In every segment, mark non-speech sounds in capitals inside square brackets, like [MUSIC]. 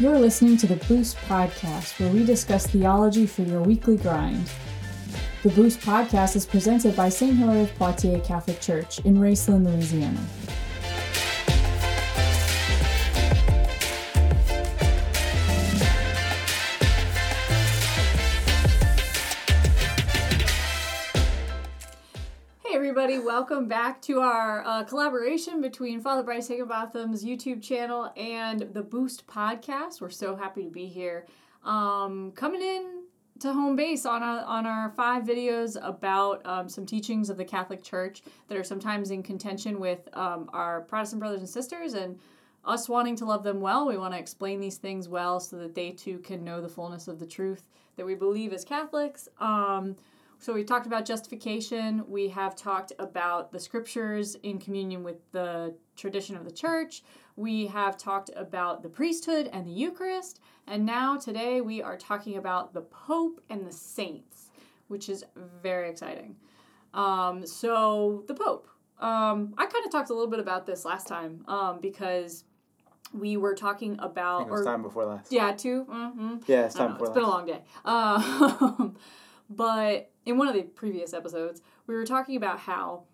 You're listening to the Boost Podcast, where we discuss theology for your weekly grind. The Boost Podcast is presented by St. Hilary of Poitiers Catholic Church in Raceland, Louisiana. Welcome back to our uh, collaboration between Father Bryce Higginbotham's YouTube channel and the Boost Podcast. We're so happy to be here. Um, coming in to home base on, a, on our five videos about um, some teachings of the Catholic Church that are sometimes in contention with um, our Protestant brothers and sisters and us wanting to love them well. We want to explain these things well so that they too can know the fullness of the truth that we believe as Catholics. Um, so we talked about justification. We have talked about the scriptures in communion with the tradition of the church. We have talked about the priesthood and the Eucharist. And now today we are talking about the Pope and the saints, which is very exciting. Um, so the Pope. Um, I kind of talked a little bit about this last time um, because we were talking about it was time before last. yeah two mm-hmm. Yeah, it's time know, before it's last. been a long day. Um, [LAUGHS] but in one of the previous episodes, we were talking about how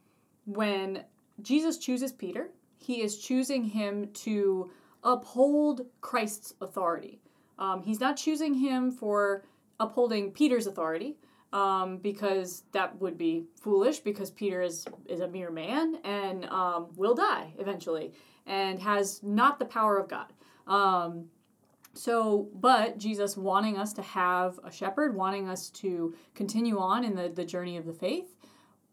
when Jesus chooses Peter, he is choosing him to uphold Christ's authority. Um, he's not choosing him for upholding Peter's authority. Um, because that would be foolish because Peter is, is a mere man and um, will die eventually and has not the power of God. So, but Jesus wanting us to have a shepherd, wanting us to continue on in the, the journey of the faith,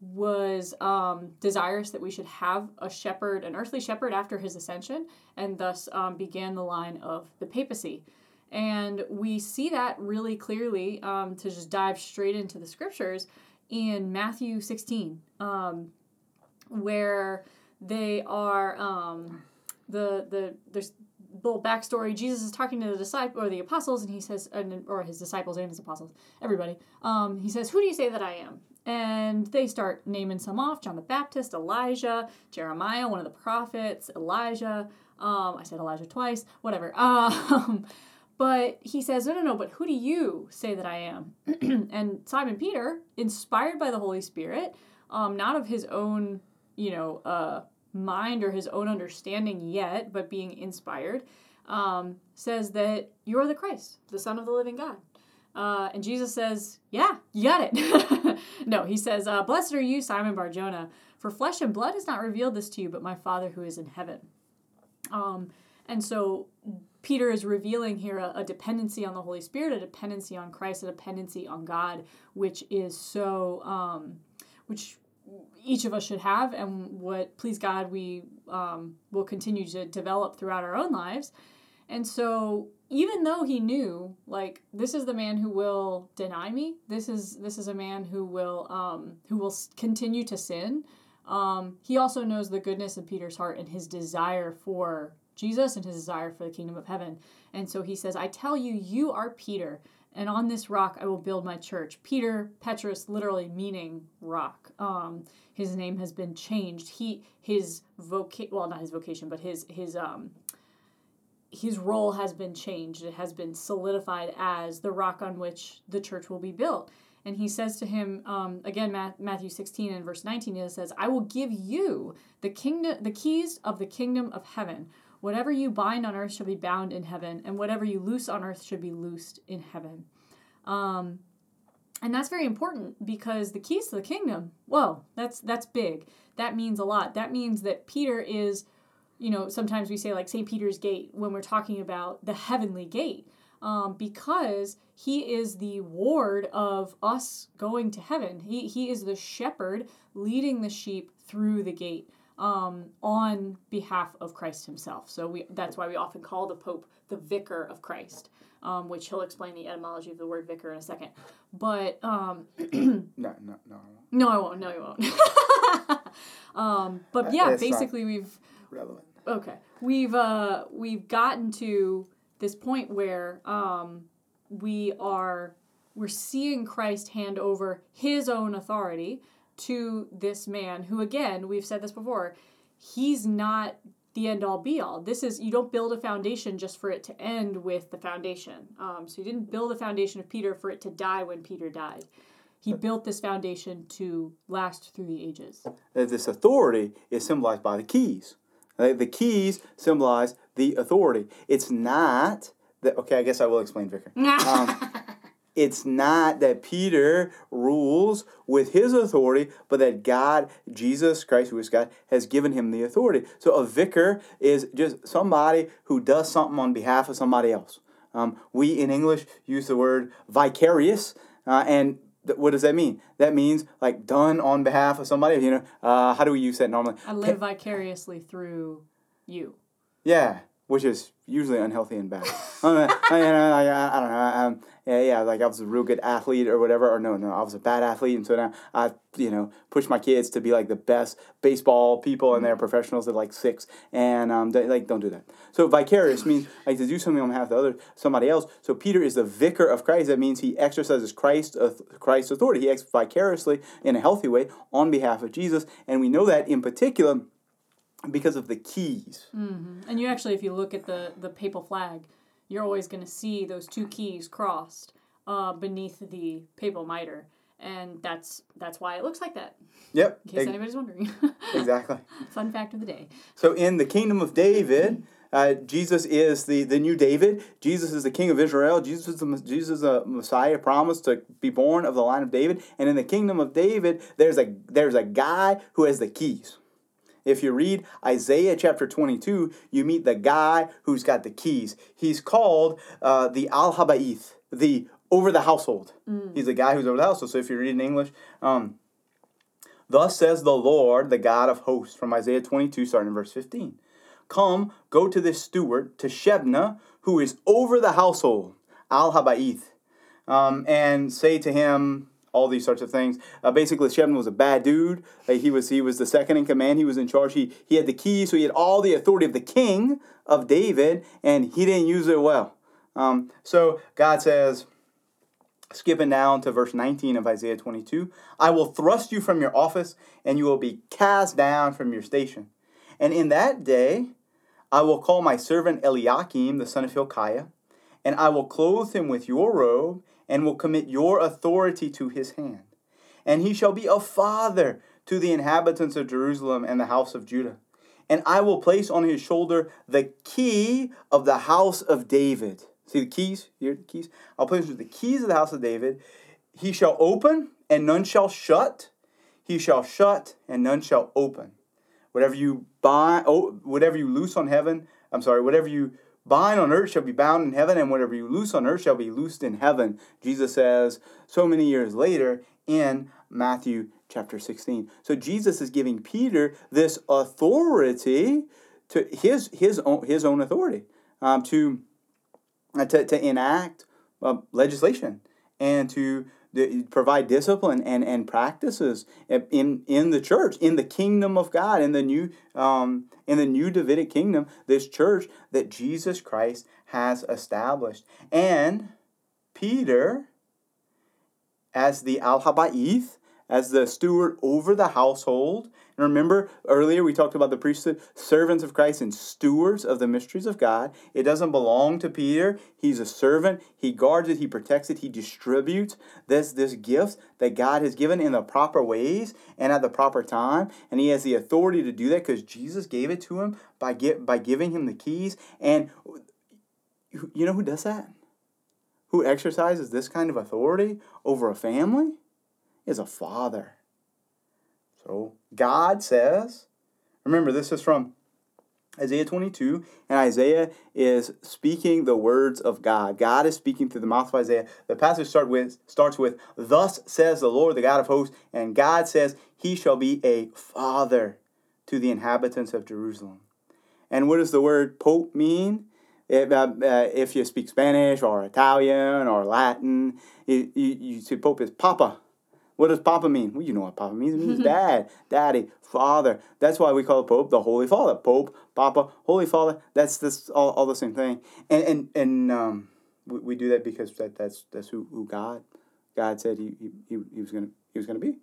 was um, desirous that we should have a shepherd, an earthly shepherd after his ascension, and thus um, began the line of the papacy. And we see that really clearly um, to just dive straight into the scriptures in Matthew 16, um, where they are um, the the there's little backstory. Jesus is talking to the disciple or the apostles, and he says, or his disciples and his apostles, everybody. Um, he says, "Who do you say that I am?" And they start naming some off: John the Baptist, Elijah, Jeremiah, one of the prophets, Elijah. Um, I said Elijah twice. Whatever. [LAUGHS] Um, but he says, "No, no, no. But who do you say that I am?" [CLEARS THROAT] and Simon Peter, inspired by the Holy Spirit, um, not of his own, you know, uh, mind or his own understanding yet, but being inspired, um, says that you're the Christ, the Son of the living God. Uh, and Jesus says, Yeah, you got it. [LAUGHS] no, he says, uh, Blessed are you, Simon Barjona, for flesh and blood has not revealed this to you, but my Father who is in heaven. Um, and so Peter is revealing here a, a dependency on the Holy Spirit, a dependency on Christ, a dependency on God, which is so, um, which each of us should have, and what, please God, we um, will continue to develop throughout our own lives. And so, even though he knew, like, this is the man who will deny me, this is this is a man who will um, who will continue to sin. Um, he also knows the goodness of Peter's heart and his desire for Jesus and his desire for the kingdom of heaven. And so he says, "I tell you, you are Peter, and on this rock I will build my church." Peter, Petrus, literally meaning rock. Um, his name has been changed. He his vocation, well, not his vocation, but his his um his role has been changed. It has been solidified as the rock on which the church will be built. And he says to him, um, again, Matthew 16 and verse 19, it says, I will give you the kingdom, the keys of the kingdom of heaven. Whatever you bind on earth shall be bound in heaven, and whatever you loose on earth should be loosed in heaven. Um, and that's very important because the keys to the kingdom, whoa, that's that's big. That means a lot. That means that Peter is, you know, sometimes we say like St. Peter's gate when we're talking about the heavenly gate. Um, because he is the ward of us going to heaven. He, he is the shepherd leading the sheep through the gate um, on behalf of Christ himself. So we that's why we often call the Pope the vicar of Christ, um, which he'll explain the etymology of the word vicar in a second. But um, No, [CLEARS THROAT] [CLEARS THROAT] no, no. no, I won't. No, you won't. [LAUGHS] um, but yeah, It's basically we've Relevant. okay we've uh we've gotten to this point where um we are we're seeing Christ hand over his own authority to this man who again we've said this before he's not the end all be all. This is you don't build a foundation just for it to end with the foundation. Um, so he didn't build a foundation of Peter for it to die when Peter died. He built this foundation to last through the ages. This authority is symbolized by the keys. The keys symbolize the authority. It's not that. Okay, I guess I will explain, Vicar. [LAUGHS] Um, it's not that Peter rules with his authority, but that God, Jesus Christ, who is God, has given him the authority. So a vicar is just somebody who does something on behalf of somebody else. Um, we in English use the word vicarious, uh, and th- what does that mean? That means like done on behalf of somebody. You know, uh, how do we use that normally? I live vicariously through you. Yeah, which is usually unhealthy and bad. [LAUGHS] I, I, I, I, I don't know. Um, yeah, yeah, like I was a real good athlete or whatever, or no, no, I was a bad athlete, and so now I, you know, push my kids to be like the best baseball people, and they're professionals at like six, and um, they, like don't do that. So vicarious means [LAUGHS] like to do something on behalf of the other somebody else. So Peter is the vicar of Christ. That means he exercises Christ, uh, Christ's authority. He acts vicariously in a healthy way on behalf of Jesus, and we know that in particular because of the keys. And you actually, if you look at the the papal flag, you're always going to see those two keys crossed uh, beneath the papal mitre, and that's that's why it looks like that. Yep, In case ex- anybody's wondering. [LAUGHS] exactly. Fun fact of the day. So in the kingdom of David, uh, Jesus is the, the new David. Jesus is the king of Israel. Jesus is the Jesus is a Messiah promised to be born of the line of David. And in the kingdom of David, there's a there's a guy who has the keys. If you read Isaiah chapter 22, you meet the guy who's got the keys. He's called uh, the Al Habaith, the over the household. He's the guy who's over the household. So if you read in English, um, Thus says the Lord, the God of hosts, from Isaiah 22, starting in verse 15. Come, go to this steward, to Shebna, who is over the household, Al Habaith, um, and say to him all these sorts of things. Uh, basically, Shebna was a bad dude. Uh, he was he was the second in command. He was in charge. He he had the key, so he had all the authority of the king of David, and he didn't use it well. Um, so God says, Skipping down to verse 19 of Isaiah 22 I will thrust you from your office, and you will be cast down from your station. And in that day I will call my servant Eliakim, the son of Hilkiah, and I will clothe him with your robe, and will commit your authority to his hand. And he shall be a father to the inhabitants of Jerusalem and the house of Judah. And I will place on his shoulder the key of the house of David. See the keys? Here, the keys. I'll place the keys of the house of David. He shall open, and none shall shut. He shall shut, and none shall open. Whatever you bind, oh, whatever you loose on heaven, I'm sorry, whatever you bind on earth shall be bound in heaven, and whatever you loose on earth shall be loosed in heaven. Jesus says so many years later in Matthew chapter 16. So Jesus is giving Peter this authority to his his own his own authority um, to, uh, to to enact uh, legislation and to provide discipline and, and practices in in the church in the kingdom of God in the new um, in the new Davidic kingdom this church that Jesus Christ has established. And Peter as the al habaith as the steward over the household. And remember earlier we talked about the priesthood servants of Christ and stewards of the mysteries of God. It doesn't belong to Peter. He's a servant. He guards it. He protects it. He distributes this this gift that God has given in the proper ways and at the proper time. And he has the authority to do that because Jesus gave it to him by get, by giving him the keys. And you know who does that? Who exercises this kind of authority over a family is a father. So God says, remember, this is from Isaiah 22, and Isaiah is speaking the words of God. God is speaking through the mouth of Isaiah. The passage start with, starts with, Thus says the Lord, the God of hosts, and God says, He shall be a father to the inhabitants of Jerusalem. And what does the word Pope mean? If, uh, uh, if you speak Spanish or Italian or Latin, you, you, you say Pope is Papa. What does Papa mean? Well, you know what Papa means. It means dad, daddy, father. That's why we call the Pope the Holy Father. Pope, Papa, Holy Father. That's this all, all the same thing. And and and um, we, we do that because that that's that's who, who God God said he, he, he, was gonna he was gonna be.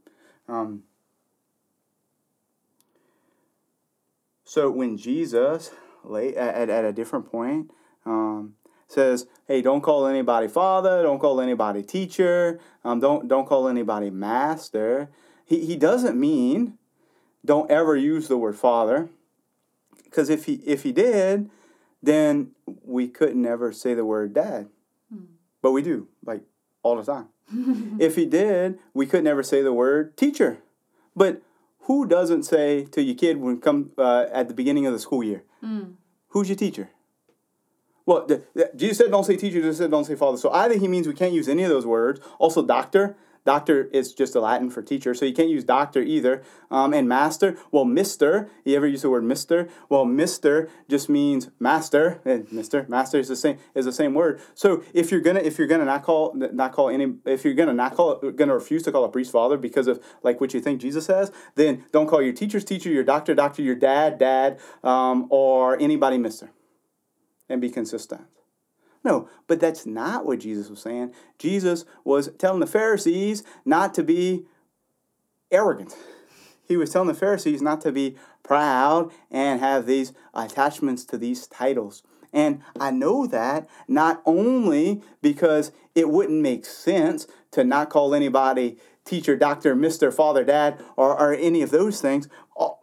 Um, So when Jesus, late at, at a different point, um, says, "Hey, don't call anybody father, don't call anybody teacher, um, don't don't call anybody master," he, he doesn't mean don't ever use the word father, because if he if he did, then we could never say the word dad, hmm. but we do like all the time. [LAUGHS] if he did, we could never say the word teacher, but who doesn't say to your kid when come uh, at the beginning of the school year, mm. "Who's your teacher?" Well, the, the, Jesus said, "Don't say teacher." Jesus said, "Don't say father." So either he means we can't use any of those words. Also, doctor. Doctor is just a Latin for teacher, so you can't use doctor either. Um, and master, well, Mister. You ever use the word Mister? Well, Mister just means master, and Mister, master is the same is the same word. So if you're gonna if you're gonna not call not call any if you're gonna not call gonna refuse to call a priest father because of like what you think Jesus says, then don't call your teacher's teacher, your doctor, doctor, your dad, dad, um, or anybody Mister, and be consistent. No, but that's not what Jesus was saying. Jesus was telling the Pharisees not to be arrogant. He was telling the Pharisees not to be proud and have these attachments to these titles. And I know that not only because it wouldn't make sense to not call anybody teacher, doctor, mister, father, dad, or, or any of those things,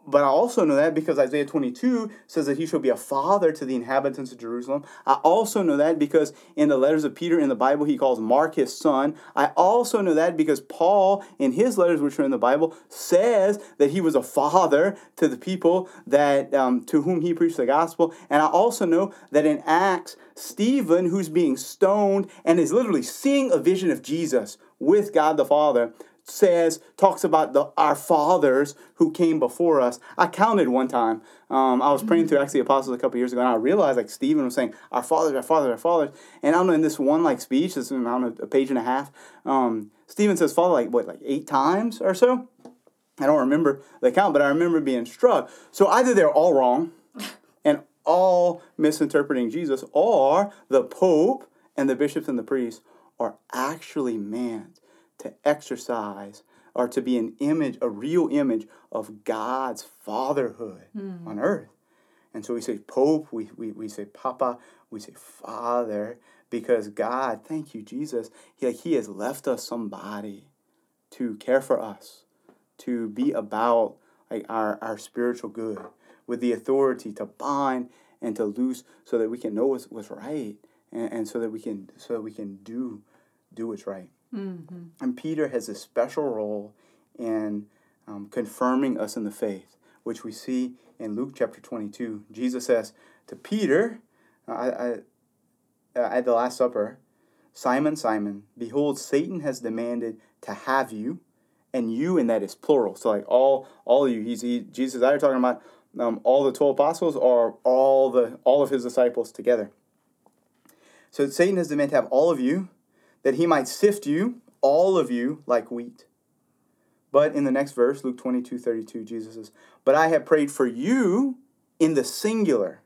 but I also know that because Isaiah 22 says that he shall be a father to the inhabitants of Jerusalem. I also know that because in the letters of Peter in the Bible, he calls Mark his son. I also know that because Paul, in his letters, which are in the Bible, says that he was a father to the people that um, to whom he preached the gospel. And I also know that in Acts, Stephen, who's being stoned and is literally seeing a vision of Jesus with God the Father, says talks about the our fathers who came before us. I counted one time. Um, I was praying through actually Apostles a couple years ago, and I realized like Stephen was saying, "Our fathers, our fathers, our fathers." And I don't know in this one like speech, this is I don't know a page and a half. Um, Stephen says "father" like what like eight times or so. I don't remember the count, but I remember being struck. So either they're all wrong, and all misinterpreting Jesus, or the Pope and the bishops and the priests are actually man to exercise or to be an image, a real image of God's fatherhood mm. on earth. And so we say Pope, we, we, we say Papa, we say Father, because God, thank you, Jesus, he, he has left us somebody to care for us, to be about like our, our spiritual good, with the authority to bind and to loose so that we can know what's, what's right and, and so that we can so that we can do do what's right. Mm-hmm. And Peter has a special role in um, confirming us in the faith, which we see in Luke chapter 22. Jesus says to Peter uh, I, I, uh, at the Last Supper, Simon, Simon, behold, Satan has demanded to have you, and you, and that is plural. So like all all of you, he's he, Jesus are talking about um, all the twelve apostles or all the all of his disciples together. So Satan has demanded to have all of you, that he might sift you, all of you, like wheat. But in the next verse, Luke 22 32, Jesus says, But I have prayed for you in the singular,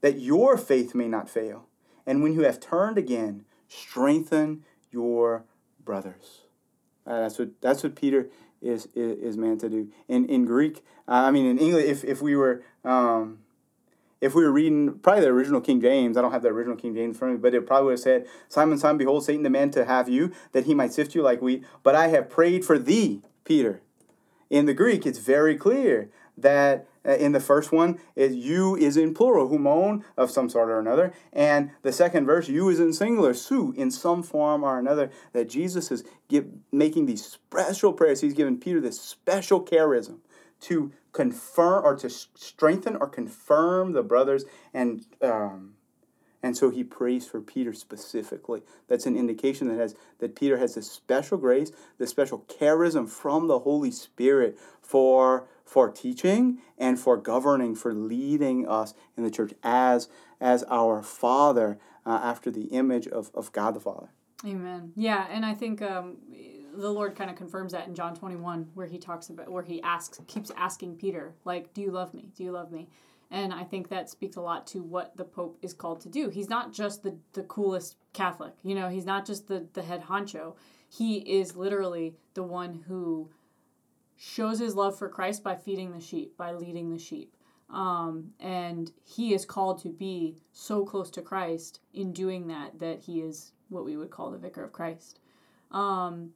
that your faith may not fail. And when you have turned again, strengthen your brothers. Uh, that's what that's what Peter is is, is meant to do. In in Greek, uh, I mean in English, if if we were um, if we were reading probably the original King James, I don't have the original King James of me, but it probably would have said, Simon, Simon, behold, Satan demanded to have you, that he might sift you like wheat, but I have prayed for thee, Peter. In the Greek, it's very clear that uh, in the first one, is you is in plural, humon of some sort or another, and the second verse, you is in singular, su in some form or another. That Jesus is give, making these special prayers. He's given Peter this special charism to confirm or to strengthen or confirm the brothers and um, and so he prays for Peter specifically. That's an indication that has that Peter has this special grace, this special charism from the Holy Spirit for for teaching and for governing, for leading us in the church as as our Father uh, after the image of, of God the Father. Amen. Yeah, and I think um, the Lord kind of confirms that in John 21 where he talks about where he asks keeps asking Peter like do you love me? Do you love me? And I think that speaks a lot to what the Pope is called to do. He's not just the, the coolest Catholic, you know, he's not just the, the head honcho. He is literally the one who shows his love for Christ by feeding the sheep, by leading the sheep. Um, and he is called to be so close to Christ in doing that that he is what we would call the vicar of Christ. Um,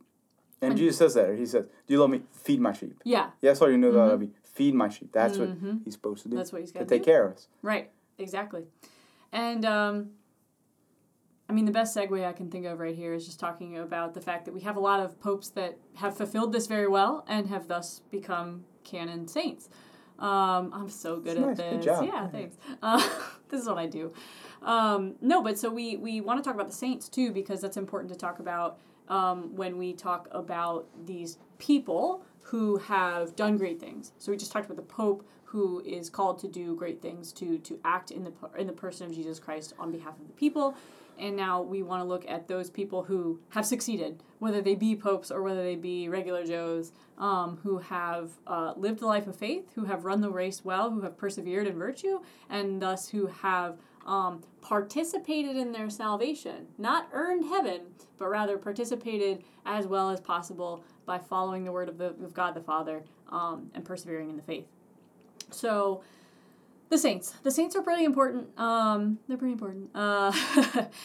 And Jesus says that. He says, "Do you love me? Feed my sheep." yeah, Yeah, that's all you know that I love you. Feed my sheep. That's what Mhm. he's supposed to do. that's what he's to got to take do. care of us. Right, exactly. And um, I mean, the best segue I can think of right here is just talking about the fact that we have a lot of popes that have fulfilled this very well and have thus become canon saints. Um, I'm so good That's at nice. Good this. job. Yeah, Yeah. thanks. Uh, [LAUGHS] this is what I do. Um, no, but so we, we want to talk about the saints too because that's important to talk about um, when we talk about these people who have done great things. So we just talked about the Pope who is called to do great things to to act in the in the person of Jesus Christ on behalf of the people. And now we want to look at those people who have succeeded, whether they be popes or whether they be regular Joes, um, who have uh, lived the life of faith, who have run the race well, who have persevered in virtue, and thus who have um, participated in their salvation, not earned heaven, but rather participated as well as possible by following the word of, the, of God the Father um, and persevering in the faith. So, the saints. The saints are pretty important. Um, they're pretty important. Uh,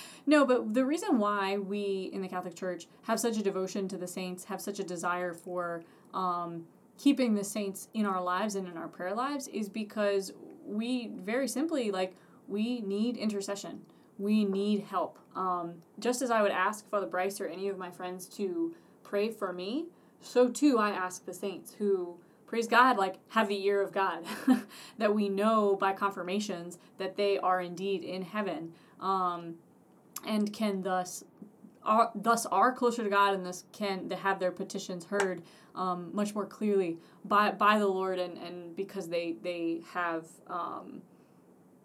[LAUGHS] no, but the reason why we in the Catholic Church have such a devotion to the saints, have such a desire for um, keeping the saints in our lives and in our prayer lives, is because we very simply like we need intercession. We need help. Um, just as I would ask Father Bryce or any of my friends to pray for me, so too I ask the saints who praise God, like have the ear of God, [LAUGHS] that we know by confirmations that they are indeed in heaven, um, and can thus are thus are closer to God, and thus can they have their petitions heard um, much more clearly by by the Lord, and and because they they have um,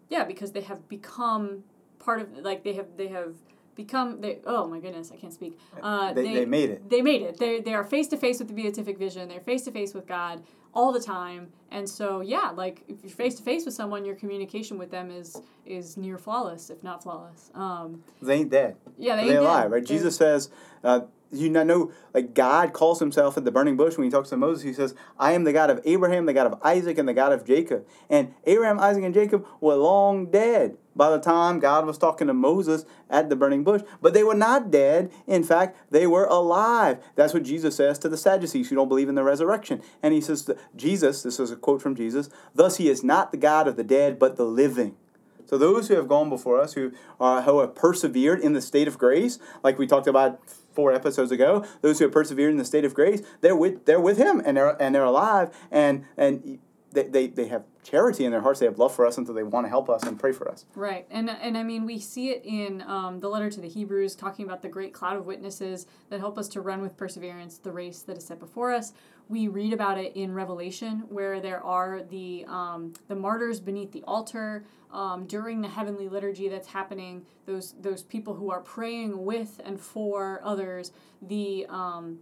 yeah because they have become part of like they have they have become they oh my goodness I can't speak uh, They, they, made it. they made it. They they are face to face with the beatific vision. They're face to face with God all the time. And so yeah, like if you're face to face with someone, your communication with them is is near flawless, if not flawless. Um, They ain't dead. yeah, they They ain't alive, right? They're- Jesus says, uh, you know, like God calls himself at the burning bush when he talks to Moses. He says, "I am the God of Abraham, the God of Isaac, and the God of Jacob." And Abraham, Isaac, and Jacob were long dead by the time God was talking to Moses at the burning bush. But they were not dead. In fact, they were alive. That's what Jesus says to the Sadducees who don't believe in the resurrection. And he says, Jesus, this is a quote from Jesus, "Thus he is not the God of the dead, but the living." So those who have gone before us, who are who have persevered in the state of grace, like we talked about four episodes ago, those who have persevered in the state of grace, they're with they're with Him and they're and they're alive and and they, they, they have charity in their hearts. They have love for us, and so they want to help us and pray for us. Right, and and I mean we see it in um, the letter to the Hebrews, talking about the great cloud of witnesses that help us to run with perseverance the race that is set before us. We read about it in Revelation, where there are the um, the martyrs beneath the altar um, during the heavenly liturgy that's happening. Those those people who are praying with and for others. The um,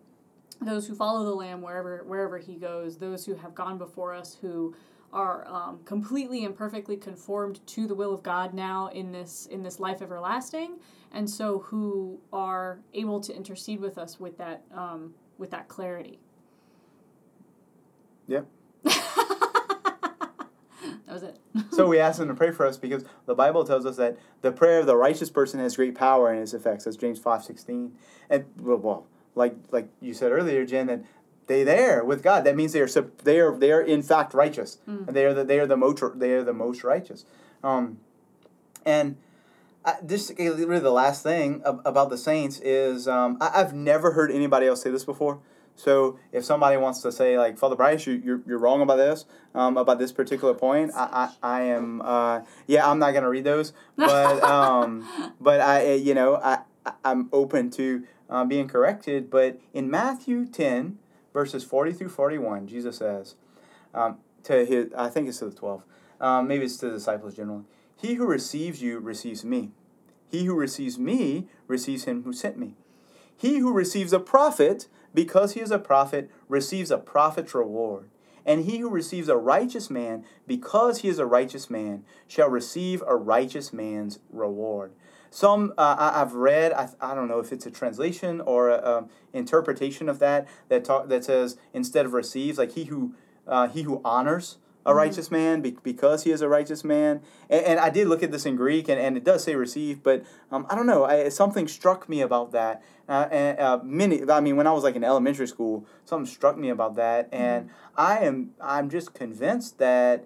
those who follow the Lamb wherever wherever He goes. Those who have gone before us who are um, completely and perfectly conformed to the will of God now in this in this life everlasting, and so who are able to intercede with us with that um, with that clarity. Yep. [LAUGHS] That was it. [LAUGHS] so we ask them to pray for us because the Bible tells us that the prayer of the righteous person has great power and its effects. That's James five sixteen. And well, well, like like you said earlier, Jen, that they there with God. That means they are they are they are in fact righteous. And they are the they are the most they are the most righteous. Um, and I, this really the last thing about the saints is um, I, I've never heard anybody else say this before. So if somebody wants to say like Father Bryce, you, you're, you're wrong about this, um, about this particular point, I, I, I am uh, yeah I'm not gonna read those, but [LAUGHS] um, but I you know I I- I'm open to uh, being corrected. But in Matthew ten verses forty through forty one, Jesus says um, to his I think it's to the twelve, um, maybe it's to the disciples generally. He who receives you receives me. He who receives me receives him who sent me. He who receives a prophet, because he is a prophet, receives a prophet's reward. And he who receives a righteous man, because he is a righteous man, shall receive a righteous man's reward. Some uh, I, I've read, I, I don't know if it's a translation or a, interpretation of that that talk, that says instead of receives, like he who uh, he who honors a righteous man be, because he is a righteous man. And, and I did look at this in Greek, and, and it does say receive, but um, I don't know. I, something struck me about that. Uh, and uh, many, I mean, when I was like in elementary school, something struck me about that, and I am, I'm just convinced that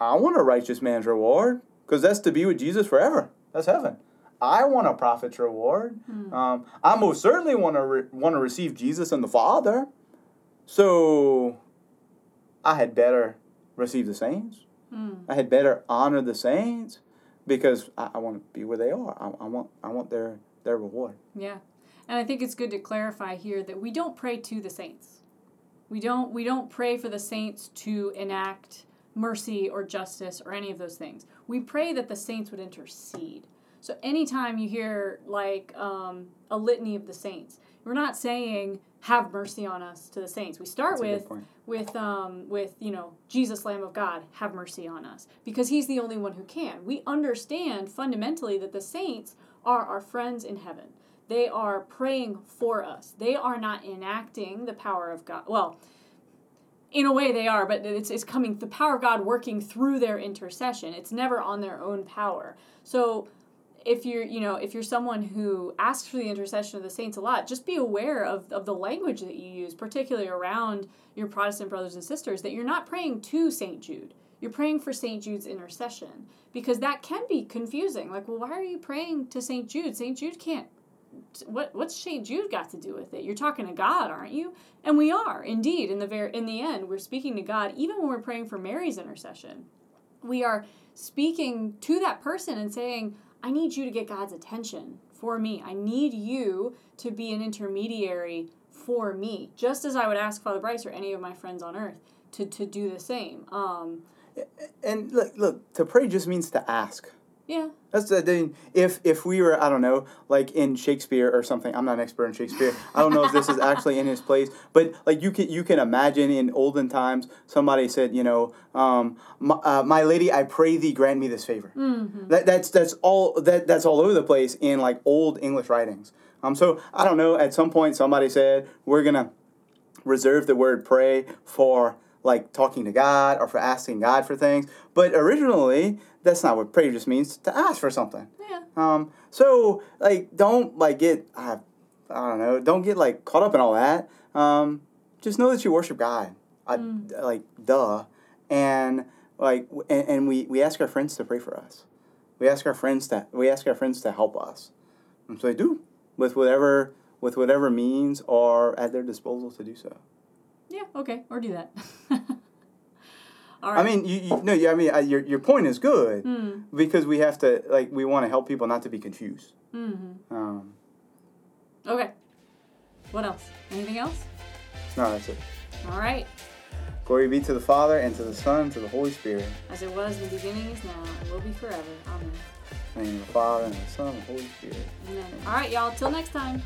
I want a righteous man's reward because that's to be with Jesus forever. That's heaven. I want a prophet's reward. Um, I most certainly want to re- want to receive Jesus and the Father. So I had better receive the saints. I had better honor the saints because I, I want to be where they are. I, I want I want their their reward. Yeah. And I think it's good to clarify here that we don't pray to the saints. We don't we don't pray for the saints to enact mercy or justice or any of those things. We pray that the saints would intercede. So anytime you hear like um, a litany of the saints, we're not saying have mercy on us to the saints. We start That's with with um, with you know Jesus Lamb of God have mercy on us because he's the only one who can. We understand fundamentally that the saints are our friends in heaven. They are praying for us. They are not enacting the power of God. Well, in a way they are, but it's, it's coming the power of God working through their intercession. It's never on their own power. So if you're you know if you're someone who asks for the intercession of the saints a lot just be aware of, of the language that you use particularly around your protestant brothers and sisters that you're not praying to saint jude you're praying for saint jude's intercession because that can be confusing like well why are you praying to saint jude saint jude can't what what's Saint Jude got to do with it? You're talking to God, aren't you? And we are indeed. In the very in the end, we're speaking to God, even when we're praying for Mary's intercession. We are speaking to that person and saying, "I need you to get God's attention for me. I need you to be an intermediary for me." Just as I would ask Father Bryce or any of my friends on earth to to do the same. Um, And look, look, to pray just means to ask. Yeah. That's the thing. If if we were, I don't know, like in Shakespeare or something. I'm not an expert in Shakespeare. I don't know if this is [LAUGHS] actually in his place, but like you can you can imagine in olden times, somebody said, you know, um, my, uh, my lady, I pray thee grant me this favor. That that's that's all that that's all over the place in like old English writings. Um, so I don't know. At some point, somebody said we're gonna reserve the word pray for like talking to God or for asking God for things. But originally, that's not what prayer just means to ask for something. Yeah. Um, so like don't like get uh, I don't know, don't get like caught up in all that. Um, just know that you worship God. Uh, Like duh, and like and, and we we ask our friends to pray for us. We ask our friends to we ask our friends to help us. And so they do with whatever with whatever means are at their disposal to do so. Yeah. Okay. Or do that. [LAUGHS] All right. I mean, you, you no, you, I mean, uh, your your point is good Mm. because we have to like we want to help people not to be confused. Mm-hmm. Um, Okay. What else? Anything else? no, that's it. All right. Glory be to the Father and to the Son and to the Holy Spirit. As it was in the beginning, is now, and will be forever. Amen. In the name of the Father and the Son and the Holy Spirit. Amen. All right, y'all. Till next time.